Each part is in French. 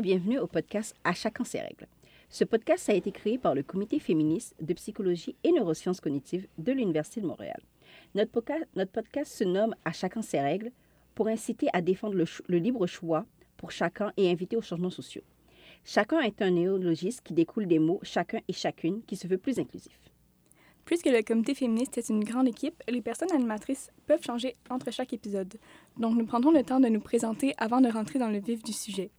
bienvenue au podcast À chacun ses règles. Ce podcast a été créé par le Comité féministe de psychologie et neurosciences cognitives de l'Université de Montréal. Notre, podcast se nomme À chacun ses règles pour inciter à défendre le, le libre choix pour chacun et inviter aux changements sociaux. Chacun est un néologisme qui découle des mots chacun et chacune qui se veut plus inclusif. Puisque le comité féministe est une grande équipe, les personnes animatrices peuvent changer entre chaque épisode. Donc nous prendrons le temps de nous présenter avant de rentrer dans le vif du sujet.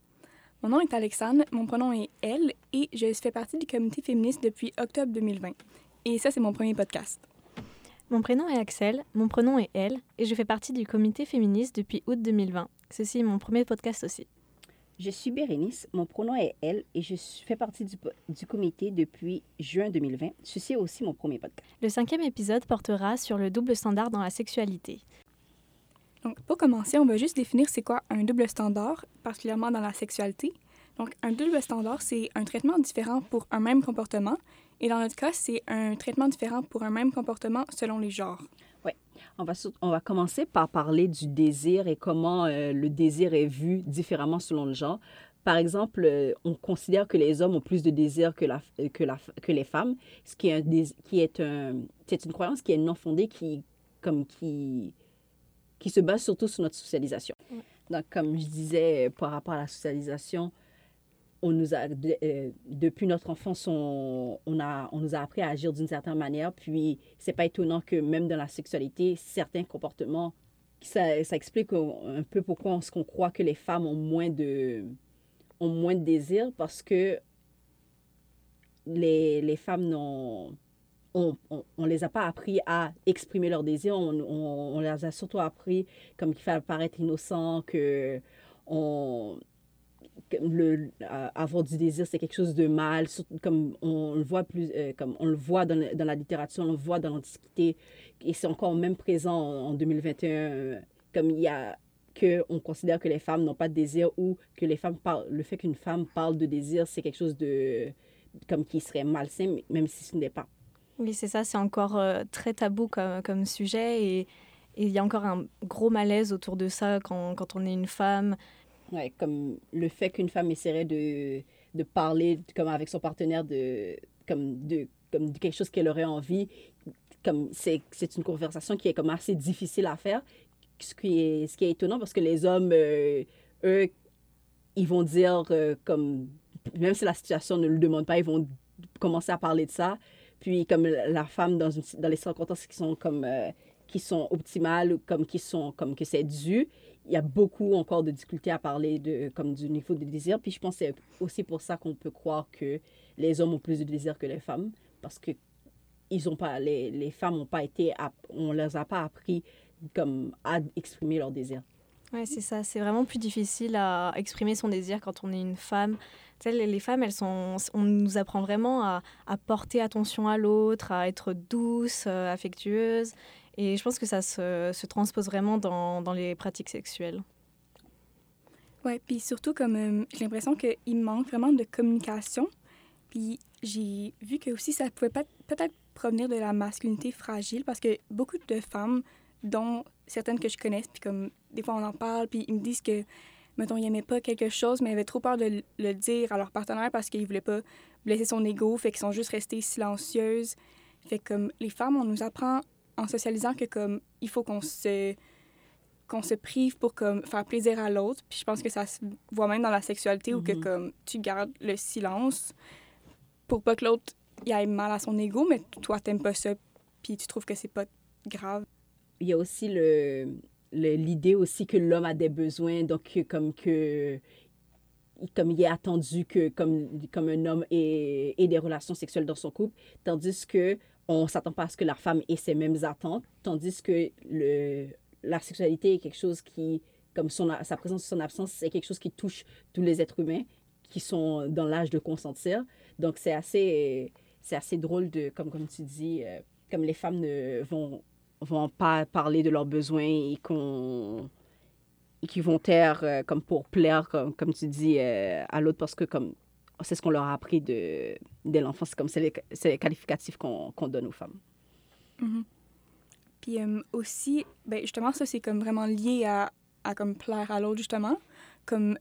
Mon nom est Alexandre, mon pronom est elle et je fais partie du comité féministe depuis octobre 2020. Et ça, c'est mon premier podcast. Mon prénom est Axel, mon pronom est elle et je fais partie du comité féministe depuis août 2020. Ceci est mon premier podcast aussi. Je suis Bérénice, mon pronom est elle et je fais partie du, du, comité depuis juin 2020. Ceci est aussi mon premier podcast. Le cinquième épisode portera sur le double standard dans la sexualité. Donc, pour commencer, on va juste définir c'est quoi un double standard, particulièrement dans la sexualité. Donc, un double standard, c'est un traitement différent pour un même comportement. Et dans notre cas, c'est un traitement différent pour un même comportement selon les genres. Oui. On va, on va commencer par parler du désir et comment euh, le désir est vu différemment selon le genre. Par exemple, euh, on considère que les hommes ont plus de désir que, la, que, la, que les femmes, ce qui est, un, qui est, un, c'est une croyance qui est non fondée, qui, comme, qui, qui se base surtout sur notre socialisation. Donc, comme je disais, par rapport à la socialisation, on nous a, euh, depuis notre enfance, on, on, a, on nous a appris à agir d'une certaine manière. Puis, c'est pas étonnant que même dans la sexualité, certains comportements, ça, ça explique un peu pourquoi on, croit que les femmes ont moins de, ont moins de désir parce que les, les femmes n'ont on, on, les a pas appris à exprimer leurs désirs, on, on, les a surtout appris comme qu'il fallait paraître innocent, que on, le, avoir du désir, c'est quelque chose de mal, comme on le voit plus, euh, comme on le voit dans, dans, la littérature, on le voit dans l'Antiquité, et c'est encore même présent en, 2021, comme il y a que on considère que les femmes n'ont pas de désir ou que les femmes parlent, le fait qu'une femme parle de désir, c'est quelque chose de comme qui serait malsain, même si ce n'est pas. Oui, c'est ça, c'est encore euh, très tabou comme, sujet et il y a encore un gros malaise autour de ça quand, quand on est une femme. Ouais, comme le fait qu'une femme essaierait de, de parler comme avec son partenaire de, comme de, comme quelque chose qu'elle aurait envie, comme c'est, c'est une conversation qui est comme assez difficile à faire, ce qui est, ce qui est étonnant parce que les hommes, euh, eux, ils vont dire euh, comme, même si la situation ne le demande pas, ils vont commencer à parler de ça. Puis comme la femme dans, dans les circonstances qui sont comme euh, qui sont optimales ou comme qui sont comme que c'est dû, il y a beaucoup encore de difficultés à parler de comme du niveau de désir. Puis je pense que c'est aussi pour ça qu'on peut croire que les hommes ont plus de désir que les femmes parce que ils ont pas les, les femmes n'ont pas été on leur a pas appris comme à exprimer leur désir. Oui, c'est ça. C'est vraiment plus difficile à exprimer son désir quand on est une femme. Les, femmes, elles sont, on nous apprend vraiment à, porter attention à l'autre, à être douce, euh, affectueuse. Et je pense que ça se, se transpose vraiment dans, dans, les pratiques sexuelles. Oui, puis surtout, comme euh, j'ai l'impression qu'il manque vraiment de communication. Puis j'ai vu que aussi ça pouvait peut-être provenir de la masculinité fragile parce que beaucoup de femmes, dont certaines que je connaisse, puis comme des fois on en parle, puis ils me disent que, mettons, ils n'aimaient pas quelque chose, mais ils avaient trop peur de le dire à leur partenaire parce qu'ils ne voulaient pas blesser son ego, fait qu'ils sont juste restées silencieuses. Fait comme les femmes, on nous apprend en socialisant que comme il faut qu'on se qu'on se prive pour comme faire plaisir à l'autre. Puis je pense que ça se voit même dans la sexualité où que mm-hmm. comme tu gardes le silence pour pas que l'autre y aille mal à son ego, mais toi t'aimes pas ça, puis tu trouves que c'est pas grave. Il y a aussi le l'idée aussi que l'homme a des besoins, donc comme que comme il est attendu que comme, comme un homme ait, ait, des relations sexuelles dans son couple, tandis que on s'attend pas à ce que la femme ait ces mêmes attentes, tandis que le, la sexualité est quelque chose qui, comme son, sa présence ou son absence, c'est quelque chose qui touche tous les êtres humains qui sont dans l'âge de consentir. Donc c'est assez, c'est assez drôle de, comme, comme tu dis, euh, comme les femmes ne vont vont pas parler de leurs besoins et qu'on qui vont taire euh, comme pour plaire comme, comme tu dis euh, à l'autre parce que comme c'est ce qu'on leur a appris de dès l'enfance comme c'est les, les, qualificatifs qu'on qu donne aux femmes mm-hmm. puis euh, aussi ben justement ça c'est comme vraiment lié à, à comme plaire à l'autre justement comme,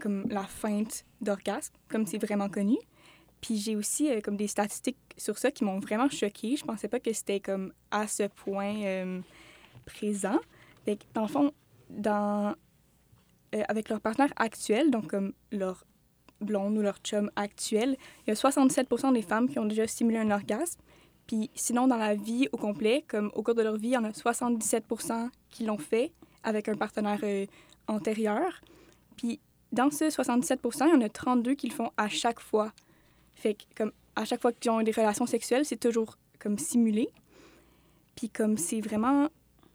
comme la feinte d'orgasme, comme c'est vraiment connu. Puis j'ai aussi euh, comme des statistiques sur ça qui m'ont vraiment choquée. Je pensais pas que c'était comme à ce point euh, présent. Fait dans le fond, dans, avec leur partenaire actuel, donc comme leur blonde ou leur chum actuel, il y a 67 des femmes qui ont déjà simulé un orgasme. Puis sinon, dans la vie au complet, comme au cours de leur vie, il y en a 77 qui l'ont fait avec un partenaire antérieur. Puis dans ce 67 il y en a 32 qui le font à chaque fois. Fait que, comme, à chaque fois qu'ils ont des relations sexuelles, c'est toujours comme simulé. Puis comme c'est vraiment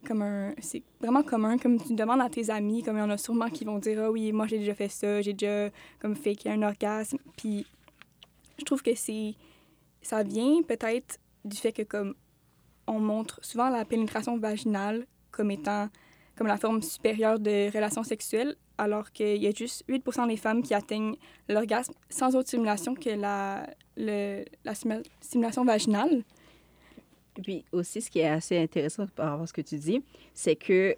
comme un c'est vraiment commun. Comme tu demandes à tes amis comme il y en a sûrement qui vont dire ah oui moi j'ai déjà fait ça j'ai déjà comme fait qu'il y a un orgasme. Puis je trouve que c'est ça vient peut-être du fait que comme on montre souvent la pénétration vaginale comme étant comme la forme supérieure de relations sexuelles, alors qu'il y a juste 8% des femmes qui atteignent l'orgasme sans autre stimulation que la, la stimulation vaginale. Et puis aussi, ce qui est assez intéressant par rapport à ce que tu dis, c'est que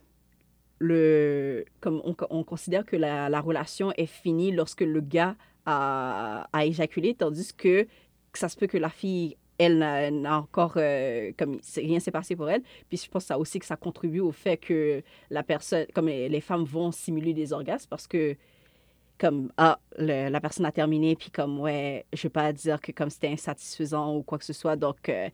le, comme on, on considère que la, la, relation est finie lorsque le gars a, a éjaculé, tandis que, que ça se peut que la fille elle n'a encore, euh, comme rien s'est passé pour elle. Puis je pense ça aussi que ça contribue au fait que la personne, comme les, femmes vont simuler des orgasmes parce que, comme, ah, la personne a terminé, puis comme, ouais, je vais pas dire que comme c'était insatisfaisant ou quoi que ce soit. Donc, euh,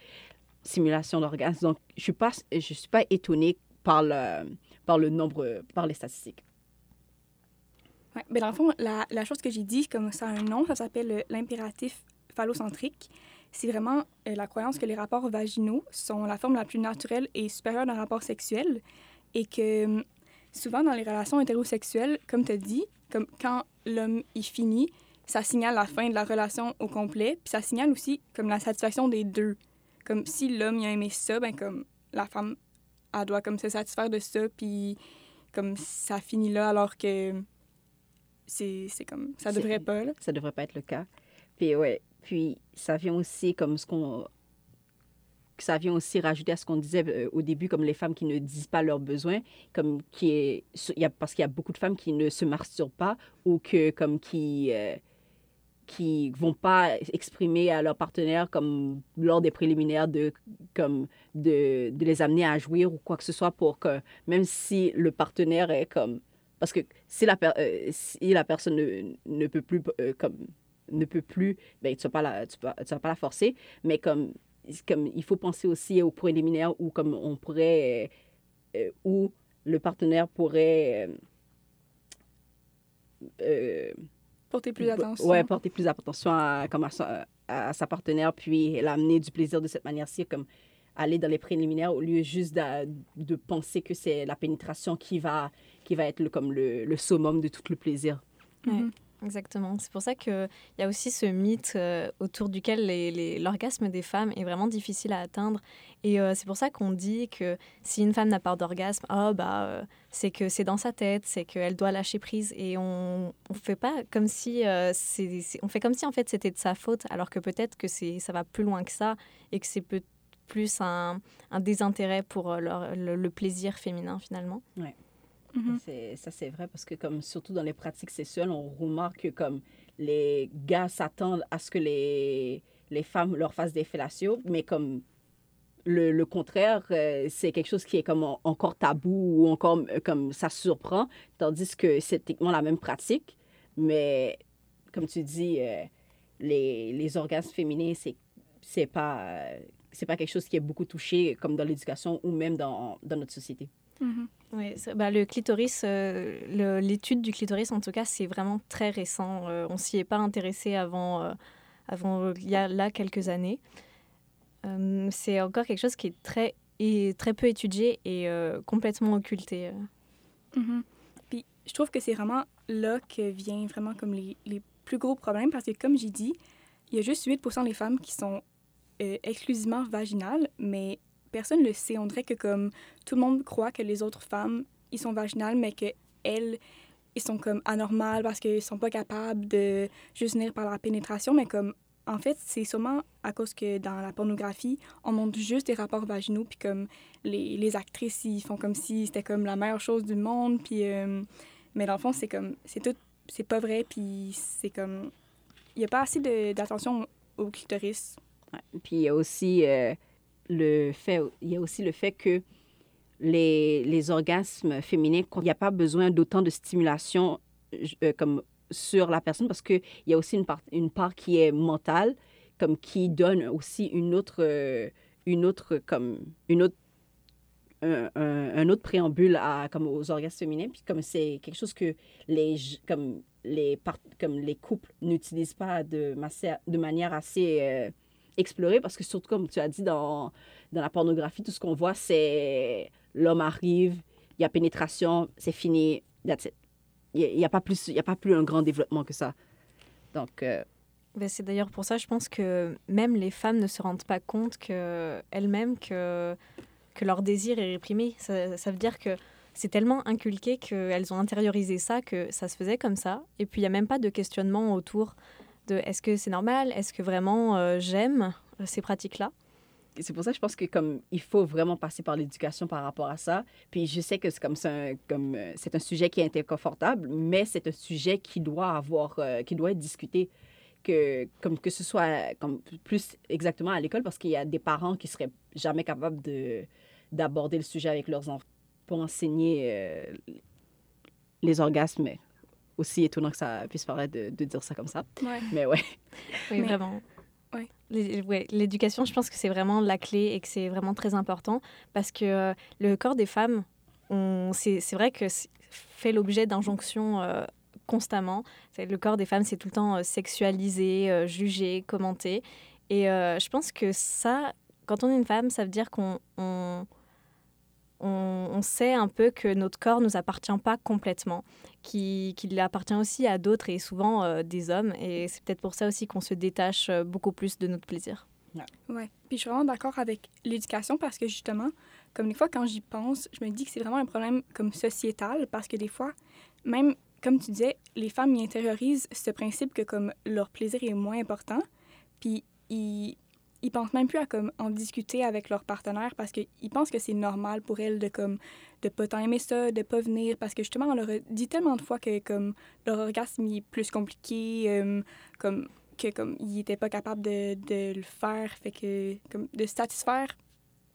simulation d'orgasme. Donc, je suis pas, je suis pas étonnée par le, par le nombre, par les statistiques. Ouais, mais dans le fond, la chose que j'ai dit, comme ça a un nom, ça s'appelle l'impératif phallocentrique c'est vraiment euh, la croyance que les rapports vaginaux sont la forme la plus naturelle et supérieure d'un rapport sexuel et que hum, souvent dans les relations hétérosexuelles, comme tu as dit, comme quand l'homme y finit, ça signale la fin de la relation au complet, puis ça signale aussi comme la satisfaction des deux. Comme si l'homme a aimé ça, ben comme la femme elle doit comme se satisfaire de ça, puis comme ça finit là alors que c'est comme ça devrait pas là. Ça devrait pas être le cas. Puis ouais, puis ça vient aussi comme ce qu'on ça vient aussi rajouter à ce qu'on disait euh, au début, comme les femmes qui ne disent pas leurs besoins, comme qui est, parce qu'il y a beaucoup de femmes qui ne se masturbent pas ou que comme qui euh, qui vont pas exprimer à leur partenaire comme lors des préliminaires de comme de, de, les amener à jouir ou quoi que ce soit pour que même si le partenaire est comme parce que si la, euh, si la personne ne, ne peut plus comme ne peut plus, ben, tu ne vas, pas la, tu vas, pas la forcer, mais comme, comme il faut penser aussi au préliminaire où comme on pourrait, euh, où le partenaire pourrait... Euh, porter plus attention. Ouais, porter plus attention à, comme à, sa, partenaire, puis l'amener du plaisir de cette manière-ci, comme aller dans les préliminaires au lieu juste de, de penser que c'est la pénétration qui va, qui va être le, comme le, le summum de tout le plaisir. Mm-hmm. Exactement. C'est pour ça qu'il y a aussi ce mythe euh, autour duquel l'orgasme des femmes est vraiment difficile à atteindre. Et euh, c'est pour ça qu'on dit que si une femme n'a pas d'orgasme, oh, bah, euh, c'est que c'est dans sa tête, c'est qu'elle doit lâcher prise. Et on ne fait pas comme si, c'est on fait comme si en fait c'était de sa faute, alors que peut-être que ça va plus loin que ça et que c'est plus un, un, désintérêt pour le, le, plaisir féminin finalement. Mm-hmm. Ça, c'est vrai parce que, comme surtout dans les pratiques sexuelles, on remarque que comme les gars s'attendent à ce que les, les femmes leur fassent des fellations, mais comme le, le contraire, euh, c'est quelque chose qui est comme encore tabou ou encore euh, comme ça surprend, tandis que c'est techniquement la même pratique. Mais comme tu dis, euh, les, les orgasmes féminins, c'est, c'est pas, pas quelque chose qui est beaucoup touché comme dans l'éducation ou même dans, dans notre société. Mm-hmm. Oui, bah, le clitoris, euh, l'étude du clitoris, en tout cas, c'est vraiment très récent. Euh, on s'y est pas intéressé avant, euh, avant il y a là quelques années. c'est encore quelque chose qui est très, et très peu étudié et complètement occulté. Mm-hmm. Puis je trouve que c'est vraiment là que vient vraiment comme les, les plus gros problèmes parce que, comme j'ai dit, il y a juste 8 des femmes qui sont exclusivement vaginales, mais personne ne le sait. On dirait que comme tout le monde croit que les autres femmes, ils sont vaginales, mais que elles, ils sont comme anormales parce qu'ils sont pas capables de juste venir par la pénétration, mais comme en fait, c'est sûrement à cause que dans la pornographie, on montre juste des rapports vaginaux, puis comme les, les actrices, ils font comme si c'était comme la meilleure chose du monde, puis euh, Mais dans le fond, c'est comme, c'est tout, c'est pas vrai, puis c'est comme, il n'y a pas assez d'attention au clitoris. Puis il y a aussi euh, le fait, il y a aussi le fait que les, les orgasmes féminins, il n'y a pas besoin d'autant de stimulation euh, comme sur la personne parce qu'il y a aussi une part, une part qui est mentale, comme qui donne aussi une autre, euh, une autre, comme, une autre, un, un- autre préambule à, comme aux orgasmes féminins. Puis comme c'est quelque chose que les, comme les, comme les couples n'utilisent pas de, de manière assez euh, explorée parce que surtout comme tu as dit dans, dans la pornographie, tout ce qu'on voit c'est l'homme arrive, il y a pénétration, c'est fini, that's. Il n'y a, pas plus, il y a pas plus un grand développement que ça. Donc, euh, Ben, c'est d'ailleurs pour ça, je pense que même les femmes ne se rendent pas compte que elles-mêmes que, que leur désir est réprimé. Ça, ça veut dire que c'est tellement inculqué qu'elles ont intériorisé ça, que ça se faisait comme ça. Et puis, il n'y a même pas de questionnement autour est-ce que c'est normal? Est-ce que vraiment euh, j'aime ces pratiques-là? C'est pour ça que je pense que comme il faut vraiment passer par l'éducation par rapport à ça. Puis je sais que c'est comme c'est comme euh, c'est un sujet qui est inconfortable, mais c'est un sujet qui doit avoir euh, qui doit être discuté que comme que ce soit comme plus exactement à l'école parce qu'il y a des parents qui seraient jamais capables de d'aborder le sujet avec leurs enfants pour enseigner euh, les orgasmes. Aussi étonnant que ça puisse paraître de, de dire ça comme ça. Ouais. Mais ouais. Oui, Mais- vraiment. Ouais. L'éducation, je pense que c'est vraiment la clé et que c'est vraiment très important parce que euh, le corps des femmes, on- c'est c'est vrai que fait l'objet d'injonctions euh, constamment. C'est- Le corps des femmes, c'est tout le temps euh, sexualisé, euh, jugé, commenté. Et euh, je pense que ça, quand on est une femme, ça veut dire qu'on on, sait un peu que notre corps ne nous appartient pas complètement, qu'il appartient aussi à d'autres et souvent euh, des hommes. Et c'est peut-être pour ça aussi qu'on se détache euh, beaucoup plus de notre plaisir. Ouais. Puis je suis vraiment d'accord avec l'éducation parce que justement, comme des fois quand j'y pense, je me dis que c'est vraiment un problème comme sociétal parce que des fois, même comme tu disais, les femmes y intériorisent ce principe que comme leur plaisir est moins important, puis ils ils pensent même plus à comme en discuter avec leur partenaire parce qu'ils pensent que c'est normal pour elles de comme de pas tant aimer ça, de pas venir parce que justement on leur a dit tellement de fois que comme leur orgasme il est plus compliqué, euh, comme que comme il était pas capable de, de le faire, fait que comme de satisfaire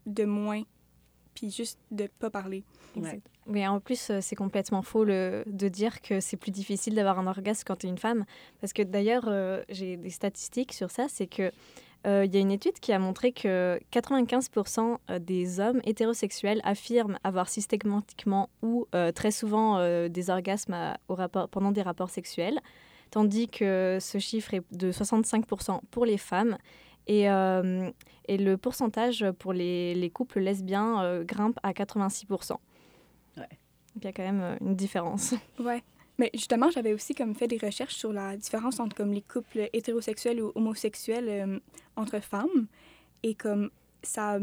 de moins, puis juste de pas parler. Ouais. Mais en plus, euh, c'est complètement faux le, de dire que c'est plus difficile d'avoir un orgasme quand tu es une femme. Parce que d'ailleurs, euh, j'ai des statistiques sur ça. C'est que euh, il y a une étude qui a montré que 95% des hommes hétérosexuels affirment avoir systématiquement ou euh, très souvent euh, des orgasmes à- au rapport, pendant des rapports sexuels, tandis que ce chiffre est de 65% pour les femmes. Et, euh, et le pourcentage pour les, les couples lesbiens euh, grimpe à 86%. Ouais. Donc il y a quand même euh, une différence. Ouais. Mais justement, j'avais aussi comme fait des recherches sur la différence entre comme les couples hétérosexuels ou homosexuels euh, entre femmes. Et comme ça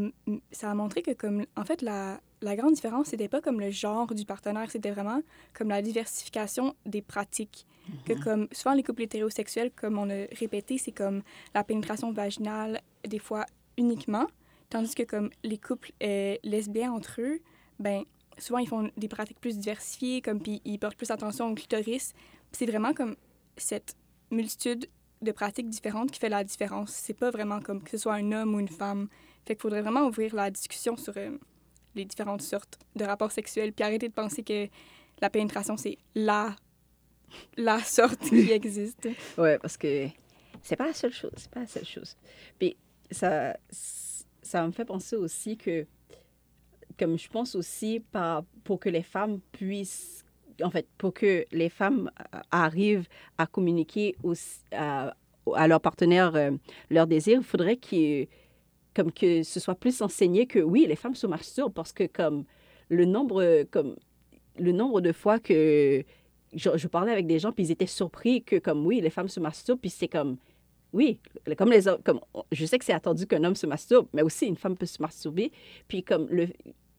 ça a montré que comme en fait la la grande différence c'était pas comme le genre du partenaire, c'était vraiment comme la diversification des pratiques. Que comme souvent les couples hétérosexuels comme on a répété, c'est comme la pénétration vaginale des fois uniquement, tandis que comme les couples euh, lesbiens entre eux, ben souvent ils font des pratiques plus diversifiées, comme puis ils portent plus attention au clitoris. C'est vraiment comme cette multitude de pratiques différentes qui fait la différence. C'est pas vraiment comme que ce soit un homme ou une femme. Fait qu'il faudrait vraiment ouvrir la discussion sur euh, les différentes sortes de rapports sexuels, puis arrêter de penser que la pénétration c'est la la sorte qui existe. Ouais, parce que c'est pas la seule chose. C'est pas la seule chose. Puis ça, ça me fait penser aussi que, comme je pense aussi, par, pour que les femmes puissent, en fait, pour que les femmes euh, arrivent à communiquer aussi, à, à leurs partenaires euh, leurs désirs, il faudrait qu'il comme que ce soit plus enseigné que oui, les femmes se masturbent parce que comme le nombre, comme le nombre de fois que je, je parlais avec des gens, puis ils étaient surpris que, comme, oui, les femmes se masturbent, puis c'est comme, oui, comme les hommes, comme, je sais que c'est attendu qu'un homme se masturbe, mais aussi une femme peut se masturber, puis comme le,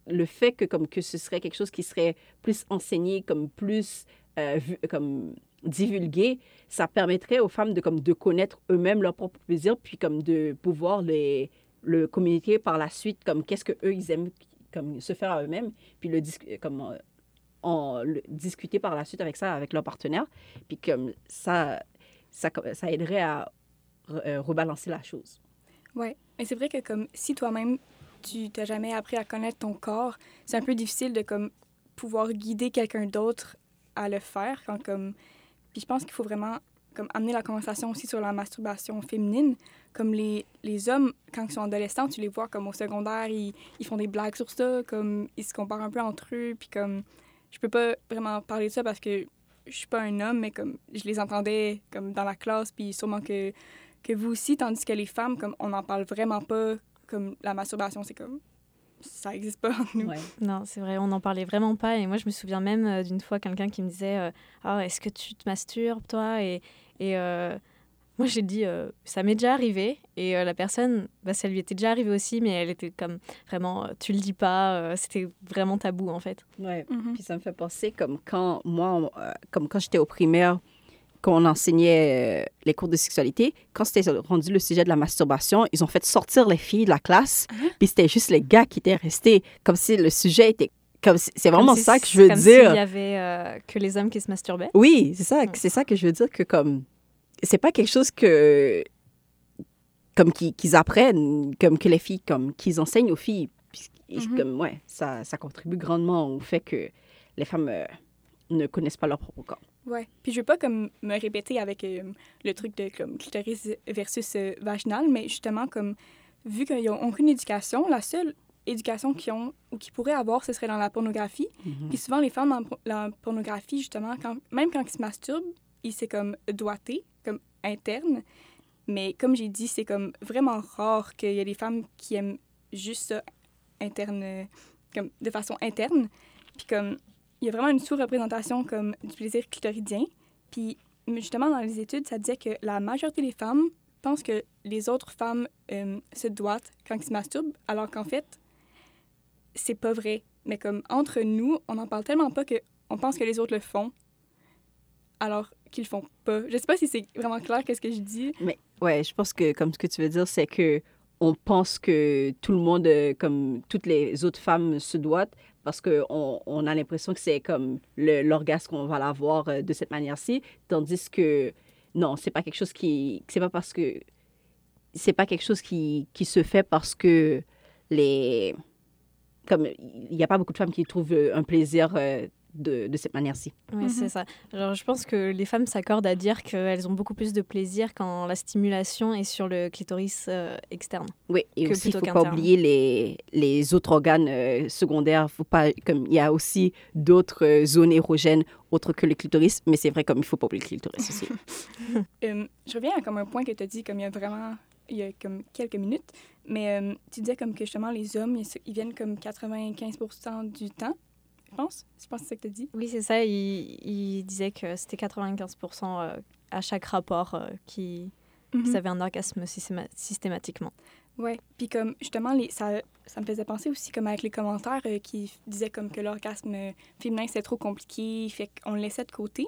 le fait que, comme, que ce serait quelque chose qui serait plus enseigné, comme plus, euh, vu- comme, divulgué, ça permettrait aux femmes de, comme, de connaître eux-mêmes leur propre plaisir, puis comme de pouvoir le communiquer par la suite, comme qu'est-ce que eux ils aiment, comme se faire à eux-mêmes, puis le dis- comme, euh, en discuter par la suite avec ça, avec leur partenaire. Puis comme ça, ça, ça aiderait à re- euh, rebalancer la chose. Ouais. Mais c'est vrai que comme si toi-même, tu t'as jamais appris à connaître ton corps, c'est un peu difficile de comme pouvoir guider quelqu'un d'autre à le faire quand comme puis je pense qu'il faut vraiment comme amener la conversation aussi sur la masturbation féminine. Comme les, les hommes quand ils sont adolescents tu les vois comme au secondaire ils, ils font des blagues sur ça comme ils se comparent un peu entre eux puis comme je peux pas vraiment parler de ça parce que je suis pas un homme mais comme je les entendais comme dans la classe puis sûrement que que vous aussi tandis que les femmes comme on n'en parle vraiment pas comme la masturbation c'est comme ça n'existe pas entre nous Ouais. Non, c'est vrai, on n'en parlait vraiment pas. Et moi, je me souviens même euh, d'une fois quelqu'un qui me disait euh, Ah, est-ce que tu te masturbes, toi? Et, et euh, moi, j'ai dit euh, Ça m'est déjà arrivé. Et euh, la personne, bah, ça lui était déjà arrivé aussi, mais elle était comme vraiment euh, Tu le dis pas. euh, C'était vraiment tabou, en fait. Ouais. Mhm. Puis ça me fait penser comme quand moi, on- euh, comme quand j'étais au primaire, quand on enseignait euh, les cours de sexualité, quand c'était rendu le sujet de la masturbation, ils ont fait sortir les filles de la classe, puis c'était juste les gars qui étaient restés, comme si le sujet était... comme C'est vraiment Comme si- ça que je veux comme dire. s'il y avait euh, que les hommes qui se masturbaient. Oui, c'est ça, c'est ça que je veux dire que comme c'est pas quelque chose que comme qu'ils apprennent, comme que les filles comme qu'ils enseignent aux filles, puis Mhm. comme ouais, ça ça contribue grandement au fait que les femmes euh, ne connaissent pas leur propre corps. Ouais. Puis je veux pas comme me répéter avec euh, le truc de comme clitoris versus euh, vaginal, mais justement comme vu qu'ils n'ont aucune éducation, la seule éducation qu'ils ont ou qu'ils pourraient avoir, ce serait dans la pornographie. Mhm. Puis souvent les femmes dans la pornographie justement, quand, même quand ils se masturbent, ils c'est comme doigté, comme interne. Mais comme j'ai dit, c'est comme vraiment rare qu'il y ait des femmes qui aiment juste ça interne, euh, comme de façon interne. Puis comme il y a vraiment une sous-représentation comme du plaisir clitoridien. Puis justement dans les études, ça disait que la majorité des femmes pensent que les autres femmes euh, se doigtent quand ils se masturbent, alors qu'en fait, c'est pas vrai. Mais comme entre nous, on n'en parle tellement pas que on pense que les autres le font, alors qu'ils le font pas. Je sais pas si c'est vraiment clair qu'est-ce que je dis. Mais ouais, je pense que comme ce que tu veux dire, c'est que on pense que tout le monde, euh, comme toutes les autres femmes, se doivent parce qu'on on a l'impression que c'est comme l'orgasme qu'on va l'avoir euh, de cette manière-ci, tandis que non, c'est pas quelque chose qui, c'est pas parce que c'est pas quelque chose qui, qui se fait parce que les comme il n'y a pas beaucoup de femmes qui trouvent un plaisir euh, de, de cette manière-ci. Oui, Mhm. c'est ça. Alors, je pense que les femmes s'accordent à dire qu'elles ont beaucoup plus de plaisir quand la stimulation est sur le clitoris euh, externe. Oui, et aussi, il ne faut pas oublier les, les autres organes euh, secondaires. Faut pas, comme, il y a aussi d'autres euh, zones érogènes autres que le clitoris, mais c'est vrai comme il ne faut pas oublier le clitoris aussi. Euh, je reviens à comme un point que tu as dit comme il y a vraiment il y a comme quelques minutes, mais euh, tu disais comme que justement les hommes ils, ils viennent comme 95% du temps, je pense. Je pense que c'est ça que tu as dit. Oui, c'est ça. Il, il disait que c'était 95% euh, à chaque rapport euh, qui, Mhm. qu'ils avaient un orgasme systéma- systématiquement. Ouais, puis comme justement les, ça, ça me faisait penser aussi comme avec les commentaires euh, qui disaient comme que l'orgasme féminin c'est trop compliqué, fait qu'on le laissait de côté.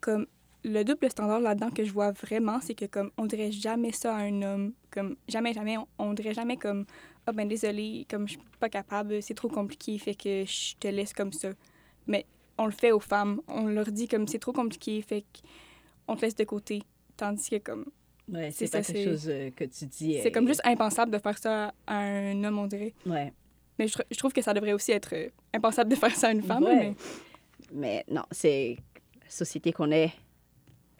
Comme le double standard là-dedans que je vois vraiment, c'est que comme on dirait jamais ça à un homme, comme jamais jamais on, on dirait jamais comme ah ben désolé, comme je suis pas capable, c'est trop compliqué, fait que je te laisse comme ça. Mais on le fait aux femmes, on leur dit comme c'est trop compliqué, fait qu'on te laisse de côté, tandis que comme Ouais, C'est pas ça, quelque c'est- chose euh, que tu dis. c'est euh, comme juste impensable de faire ça à un homme, on dirait. Ouais. Mais je, tr- je trouve que ça devrait aussi être euh, impensable de faire ça à une femme. Ouais. Mais... Mais non, c'est la société qu'on est,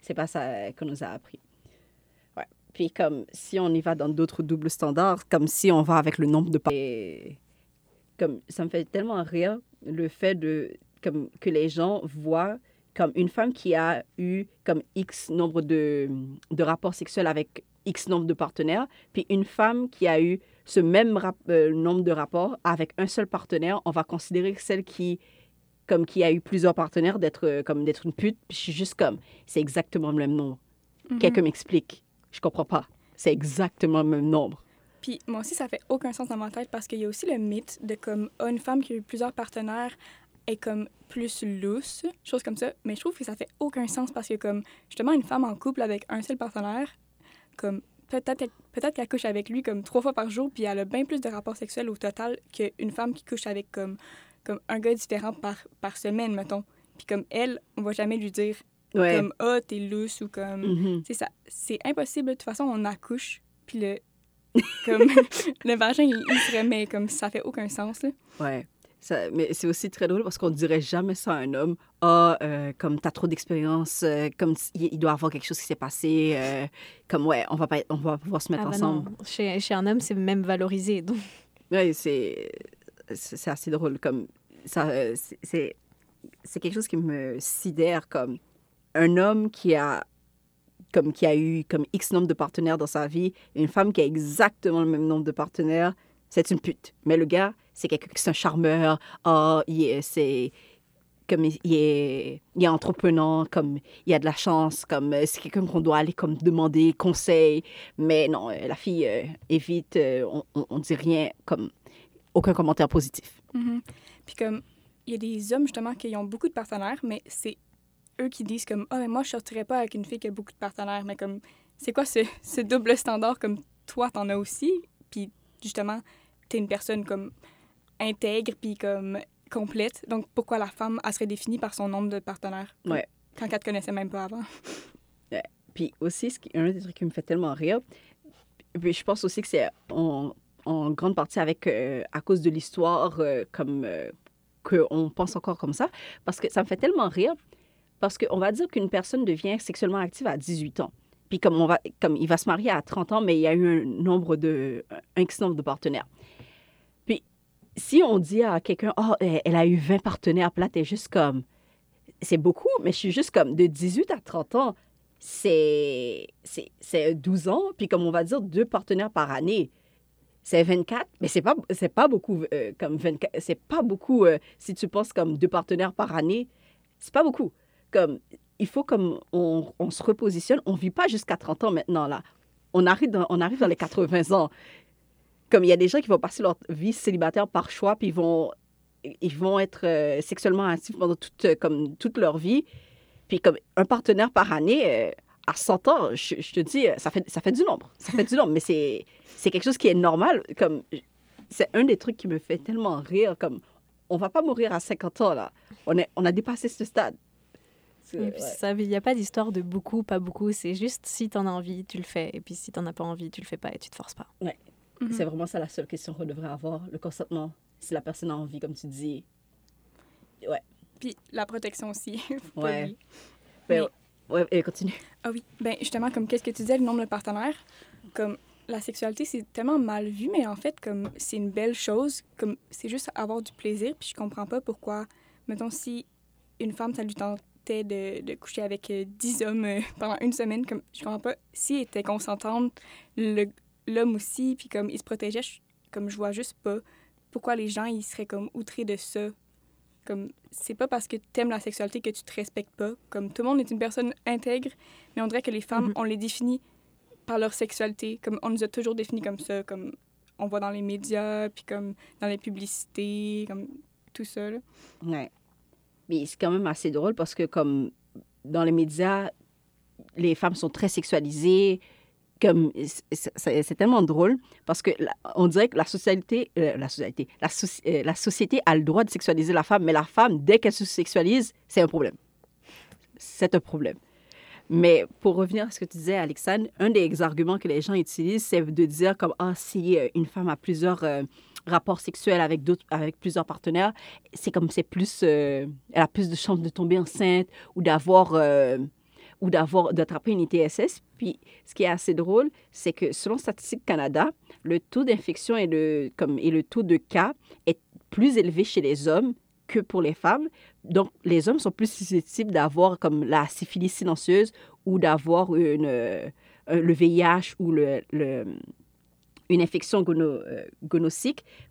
c'est pas ça euh, qu'on nous a appris. Puis comme si on y va dans d'autres doubles standards, comme si on va avec le nombre de pas. Comme ça me fait tellement rire le fait de comme que les gens voient comme une femme qui a eu comme X nombre de, de rapports sexuels avec X nombre de partenaires, puis une femme qui a eu ce même rap- euh, nombre de rapports avec un seul partenaire, on va considérer que celle qui comme qui a eu plusieurs partenaires d'être euh, comme d'être une pute, puis je suis juste comme c'est exactement le même nombre. Mhm. Quelqu'un m'explique. Je comprends pas. C'est exactement le même nombre. Puis moi aussi, ça fait aucun sens dans ma tête parce qu'il y a aussi le mythe de comme ah, une femme qui a eu plusieurs partenaires est comme plus lousse, chose comme ça. Mais je trouve que ça fait aucun sens parce que comme justement une femme en couple avec un seul partenaire, comme peut-être peut-être qu'elle couche avec lui comme trois fois par jour puis elle a bien plus de rapports sexuels au total qu'une femme qui couche avec comme comme un gars différent par, par semaine, mettons. Puis comme elle, on va jamais lui dire Ouais. comme « Ah, t'es lousse » ou comme... C'est ça. C'est impossible. De toute façon, on accouche, puis le... comme le vagin, il, il se remet, comme ça fait aucun sens, là. Ouais. Ça, mais c'est aussi très drôle parce qu'on dirait jamais ça à un homme. Ah, euh, comme t'as trop d'expérience, euh, comme il il doit avoir quelque chose qui s'est passé. euh, comme ouais, on va pas, on va pouvoir se mettre Ah bah ensemble. non. Chez, chez un homme, c'est même valorisé. Donc, Ouais, c'est c'est assez drôle. Comme ça, c'est quelque chose qui me sidère comme un homme qui a comme qui a eu comme X nombre de partenaires dans sa vie, une femme qui a exactement le même nombre de partenaires, c'est une pute. Mais le gars, c'est quelqu'un qui est un charmeur. Ah, il est, c'est comme il est, il est entreprenant, comme il a de la chance, comme euh, c'est quelqu'un qu'on doit aller comme demander conseil. Mais non, euh, la fille évite, euh, on, on, dit rien, comme aucun commentaire positif. Mhm. Puis comme, il y a des hommes, justement, qui ont beaucoup de partenaires, mais c'est eux qui disent comme « Ah, mais moi, je sortirais pas avec une fille qui a beaucoup de partenaires. » Mais comme, c'est quoi ce, ce double standard comme toi, t'en as aussi? Puis justement, t'es une personne comme intègre, puis comme complète. Donc, pourquoi la femme, elle serait définie par son nombre de partenaires? Ouais. Quand elle te connaissait même pas avant. Puis aussi, ce qui, un des trucs qui me fait tellement rire, puis je pense aussi que c'est en, en grande partie avec, euh, à cause de l'histoire, euh, comme euh, qu'on pense encore comme ça, parce que ça me fait tellement rire, parce qu'on va dire qu'une personne devient sexuellement active à 18 ans. Puis comme, on va, comme il va se marier à 30 ans, mais il y a eu un nombre de, un X nombre de partenaires. Puis si on dit à quelqu'un, oh, elle a eu 20 partenaires, là, t'es juste comme, c'est beaucoup, mais je suis juste comme, de 18 à 30 ans, c'est- c'est 12 ans, puis comme on va dire, deux partenaires par année. C'est 24, mais c'est pas, c'est pas beaucoup euh, comme 24, c'est pas beaucoup euh, si tu penses comme deux partenaires par année, c'est pas beaucoup. Comme, il faut comme on, on se repositionne, on vit pas jusqu'à 30 ans maintenant là. On arrive dans, on arrive dans les 80 ans. Comme il y a des gens qui vont passer leur vie célibataire par choix, puis ils vont, ils vont être euh, sexuellement actifs pendant toute, euh, comme, toute leur vie. Puis comme un partenaire par année, euh, à 100 ans, je, je te dis, ça fait, ça fait du nombre. Ça fait du nombre, mais c'est, c'est quelque chose qui est normal. Comme, c'est un des trucs qui me fait tellement rire. Comme, on va pas mourir à 50 ans, là. On, est, on a dépassé ce stade. Ouais. ça, il n'y a pas d'histoire de beaucoup, pas beaucoup. C'est juste si t'en as envie, tu le fais. Et puis si t'en as pas envie, tu le fais pas et tu te forces pas. Mhm. C'est vraiment ça la seule question qu'on devrait avoir, le consentement. Si la personne a envie, comme tu dis. Puis la protection aussi. Ouais. oublier. Ben, Mais- ouais, et continue. Ah oui, ben justement, comme qu'est-ce que tu disais, le nombre de partenaires, comme la sexualité, c'est tellement mal vu, mais en fait, comme c'est une belle chose, comme c'est juste avoir du plaisir, puis je comprends pas pourquoi, mettons, si une femme, ça lui de, de coucher avec euh, 10 hommes euh, pendant une semaine, comme je comprends pas, si elle était consentante, l'homme aussi, puis comme il se protégeait, je- comme je vois juste pas pourquoi les gens, ils seraient comme outrés de ça. Comme, c'est pas parce que t'aimes la sexualité que tu te respectes pas. Comme, tout le monde est une personne intègre, mais on dirait que les femmes, Mhm. on les définit par leur sexualité. Comme, on nous a toujours définis comme ça. Comme, on voit dans les médias, puis comme dans les publicités, comme tout ça, là. Ouais. Mais c'est quand même assez drôle parce que, comme dans les médias, les femmes sont très sexualisées. Comme c'est- tellement drôle parce que on dirait que la société, euh, la société, euh, la société a le droit de sexualiser la femme, mais la femme, dès qu'elle se sexualise, c'est un problème. C'est un problème. Mais pour revenir à ce que tu disais, Alexandre, un des arguments que les gens utilisent, c'est de dire comme ah si euh, une femme a plusieurs rapports sexuels avec d'autres, avec plusieurs partenaires, c'est comme c'est plus, euh, elle a plus de chances de tomber enceinte ou d'avoir euh, ou d'avoir d'attraper une ITSS. Puis ce qui est assez drôle, c'est que selon Statistique Canada, le taux d'infection et le comme et le taux de cas est plus élevé chez les hommes que pour les femmes. Donc les hommes sont plus susceptibles d'avoir comme la syphilis silencieuse ou d'avoir une euh, le VIH ou le une infection gono, euh.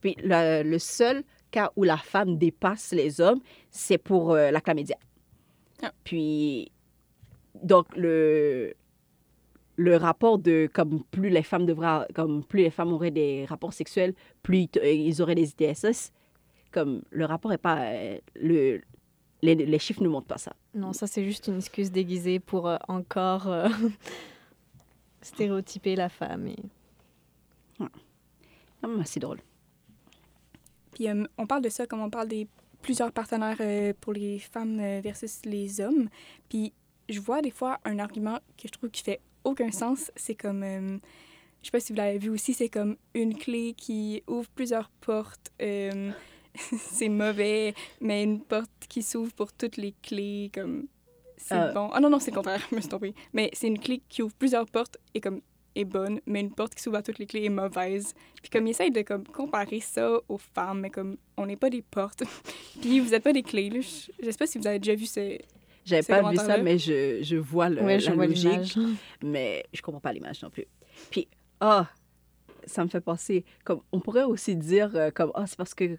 Puis le, le seul cas où la femme dépasse les hommes, c'est pour euh, la chlamydia. Ah. Puis, donc, le, le rapport de comme plus les femmes comme plus les femmes auraient des rapports sexuels, plus ils, euh, ils auraient des ITSS, comme le rapport est pas. euh, le, les, les chiffres ne montrent pas ça. Non, ça c'est juste une excuse déguisée pour euh, encore euh, stéréotyper la femme. Et... Même assez drôle. Puis euh, on parle de ça comme on parle des plusieurs partenaires euh, pour les femmes euh, versus les hommes. Puis je vois des fois un argument que je trouve qui fait aucun sens. C'est comme, je sais pas si vous l'avez vu aussi, c'est comme une clé qui ouvre plusieurs portes. c'est mauvais, mais une porte qui s'ouvre pour toutes les clés, comme c'est bon. Ah non, non, c'est le contraire, je me suis trompée. Mais c'est une clé qui ouvre plusieurs portes et comme est bonne, mais une porte qui s'ouvre à toutes les clés est mauvaise. Puis comme, ils essayent de comme, comparer ça aux femmes, mais comme, on n'est pas des portes. Puis vous n'êtes pas des clés. là. Je je sais pas si vous avez déjà vu ce... J'avais pas vu ça, mais je, je vois le, Ouais, je la vois logique. mais je comprends pas l'image non plus. Puis, ah, ça me fait penser, comme, on pourrait aussi dire, euh, comme, ah, c'est parce que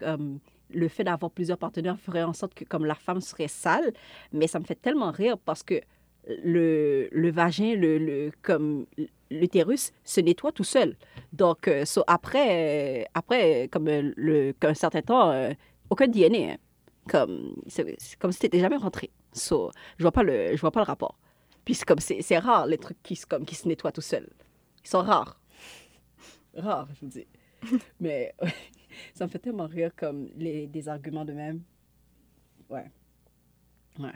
le fait d'avoir plusieurs partenaires ferait en sorte que, comme, la femme serait sale, mais ça me fait tellement rire parce que le, le vagin, le, le, comme, l'utérus se nettoie tout seul. Donc, euh, so, après, euh, après, comme, euh, le, qu'un certain temps, euh, aucun DNA, hein. comme, c'est, comme si t'étais jamais rentré. So, je vois pas le, je vois pas le rapport. Puis c'est comme c'est, rare les trucs qui se comme qui se nettoient tout seuls. Ils sont rares. Rares, je vous dis. Mais ouais, ça me fait tellement rire comme les des arguments de même. Ouais. Ouais.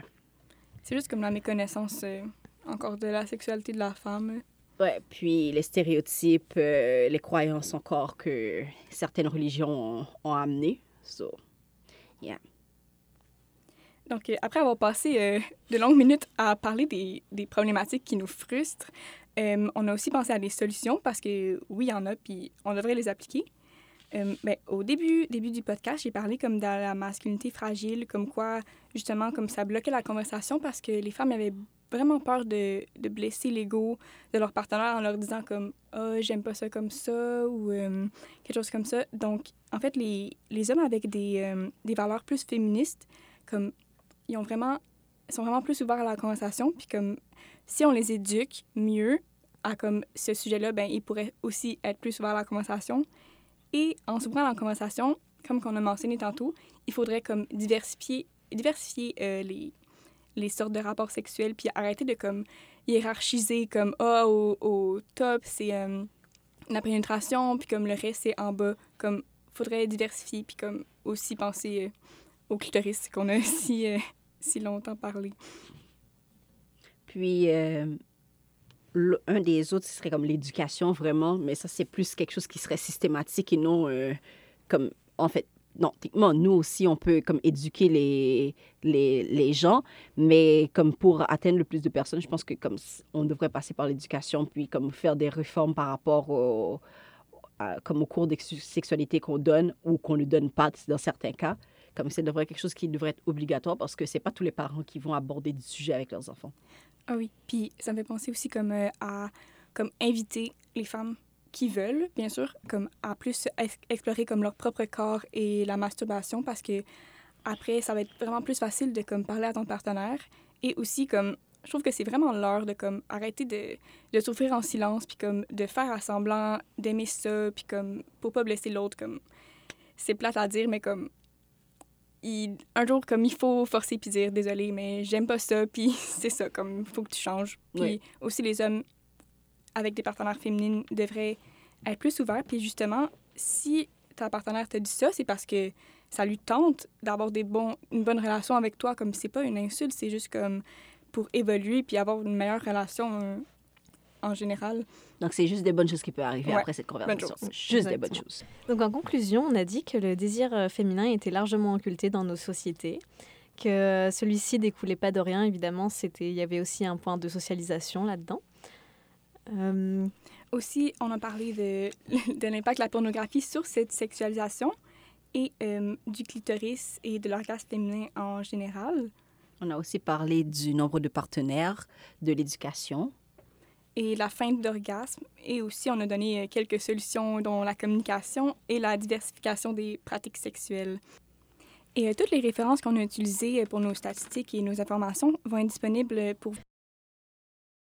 C'est juste comme la méconnaissance encore de la sexualité de la femme. Ouais, puis les stéréotypes, euh, les croyances encore que certaines religions ont, ont amené. So, Donc, euh, après avoir passé euh, de longues minutes à parler des, des problématiques qui nous frustrent, on a aussi pensé à des solutions parce que oui, il y en a, puis on devrait les appliquer. Ben, au début, début du podcast, j'ai parlé comme de la masculinité fragile, comme quoi, justement, comme ça bloquait la conversation parce que les femmes avaient vraiment peur de, de blesser l'ego de leur partenaire en leur disant comme « Ah, j'aime pas ça comme ça » ou euh, quelque chose comme ça. Donc, en fait, les, les hommes avec des, euh, des valeurs plus féministes, comme ils ont vraiment sont vraiment plus ouverts à la conversation puis comme si on les éduque mieux à comme ce sujet-là ben ils pourraient aussi être plus ouverts à la conversation et en s'ouvrant à la conversation comme qu'on a mentionné tantôt il faudrait comme diversifier diversifier euh, les les sortes de rapports sexuels puis arrêter de comme hiérarchiser comme ah au, au top c'est euh, la pénétration puis comme le reste c'est en bas comme faudrait diversifier puis comme aussi penser euh, au clitoris qu'on a si, euh, si longtemps parlé. Puis, euh, un des autres, ce serait comme l'éducation, vraiment, mais ça, c'est plus quelque chose qui serait systématique et non comme, en fait, non, techniquement, nous aussi, on peut comme éduquer les, les, les gens, mais comme pour atteindre le plus de personnes, je pense que comme on devrait passer par l'éducation, puis comme faire des réformes par rapport au, comme cours de sexualité qu'on donne ou qu'on ne donne pas dans certains cas. Comme ça devrait quelque chose qui devrait être obligatoire parce que c'est pas tous les parents qui vont aborder du sujet avec leurs enfants. Ah oui. Puis ça me fait penser aussi comme euh, à comme inviter les femmes qui veulent, bien sûr, comme à plus ex- explorer comme leur propre corps et la masturbation parce que après, ça va être vraiment plus facile de comme parler à ton partenaire et aussi comme je trouve que c'est vraiment l'heure de comme arrêter de, de souffrir en silence puis comme de faire à semblant d'aimer ça puis comme pour pas blesser l'autre comme c'est plate à dire mais comme il- un jour comme il faut forcer puis dire désolé mais j'aime pas ça puis c'est ça comme il faut que tu changes puis Oui. aussi les hommes avec des partenaires féminines devraient être plus ouverts puis justement si ta partenaire te dit ça c'est parce que ça lui tente d'avoir des bons une bonne relation avec toi comme c'est pas une insulte c'est juste comme pour évoluer puis avoir une meilleure relation euh, en général Donc, c'est juste des bonnes choses qui peuvent arriver Ouais, après cette conversation. Juste des bonnes choses. Donc en conclusion, on a dit que le désir euh, féminin était largement occulté dans nos sociétés, que celui-ci découlait pas de rien, évidemment, c'était il y avait aussi un point de socialisation là-dedans. Euh, Aussi, on a parlé de, de l'impact de la pornographie sur cette sexualisation et euh, du clitoris et de l'orgasme féminin en général. On a aussi parlé du nombre de partenaires, de l'éducation. et la fin d'orgasme. Et aussi, on a donné euh, quelques solutions, dont la communication et la diversification des pratiques sexuelles. Et euh, toutes les références qu'on a utilisées pour nos statistiques et nos informations vont être disponibles pour